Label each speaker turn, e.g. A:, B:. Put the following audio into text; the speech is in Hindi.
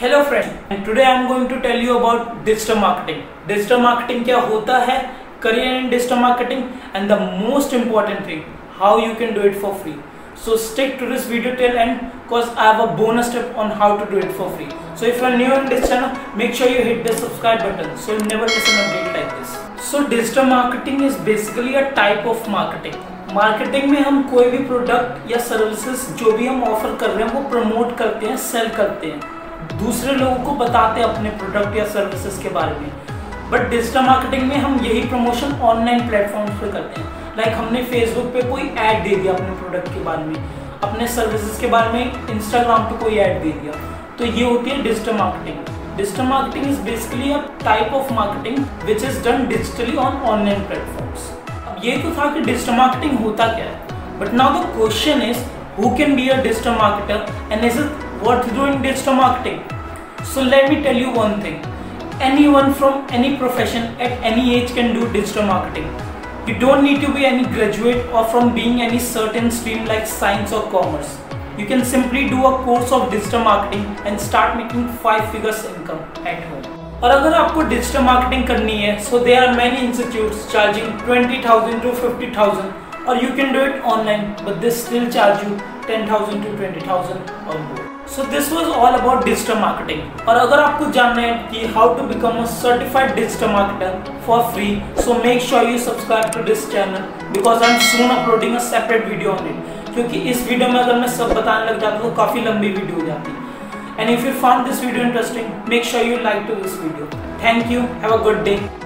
A: Hello friend and today I am going to tell you about digital marketing digital marketing क्या होता है? Career in digital marketing and the most important thing how you can do it for free so stick to this video till end because I have a bonus tip on how to do it for free so if you are new in this channel make sure you hit the subscribe button so you never miss an update like this so digital marketing is basically a type of marketing marketing में हम कोई भी प्रोडक्ट या सर्विसेज़ जो भी हम ऑफ़र कर रहे हैं, वो प्रमोट करते हैं सेल करते हैं। दूसरे लोगों को बताते हैं अपने प्रोडक्ट या सर्विसेज़ के बारे में। बट डिजिटल मार्केटिंग में हम यही प्रमोशन ऑनलाइन प्लेटफॉर्म्स पे करते हैं। लाइक like हमने फेसबुक पे कोई ऐड दे दिया अपने प्रोडक्ट के बारे में। अपने सर्विसेज़ के बारे में इंस्टाग्राम पे कोई ऐड दे दिया। तो ये होती है digital marketing digital marketing is basically a type of marketing which is done digitally on online platforms ये तो था कि डिजिटल मार्केटिंग होता क्या है। But now the question is who can be a digital marketer and is it worth doing digital marketing so let me tell you one thing anyone from any profession at any age can do digital marketing you don't need to be any graduate or from being any certain stream like science or commerce you can simply do a course of digital marketing and start making five figures income at home और अगर आपको डिजिटल मार्केटिंग करनी है so they are many institutes charging twenty thousand to fifty thousand or you can do it online but this still charge you ten thousand to twenty thousand or more so this was all about digital marketing और अगर आपको जानना है कि how to become a certified digital marketer for free so make sure you subscribe to this channel because I am soon uploading a separate video on it क्योंकि इस वीडियो में अगर मैं सब बताने लग जाता तो काफ़ी लंबी वीडियो हो जाती And if you found this video interesting, make sure you like to this video. Thank you. Have a good day.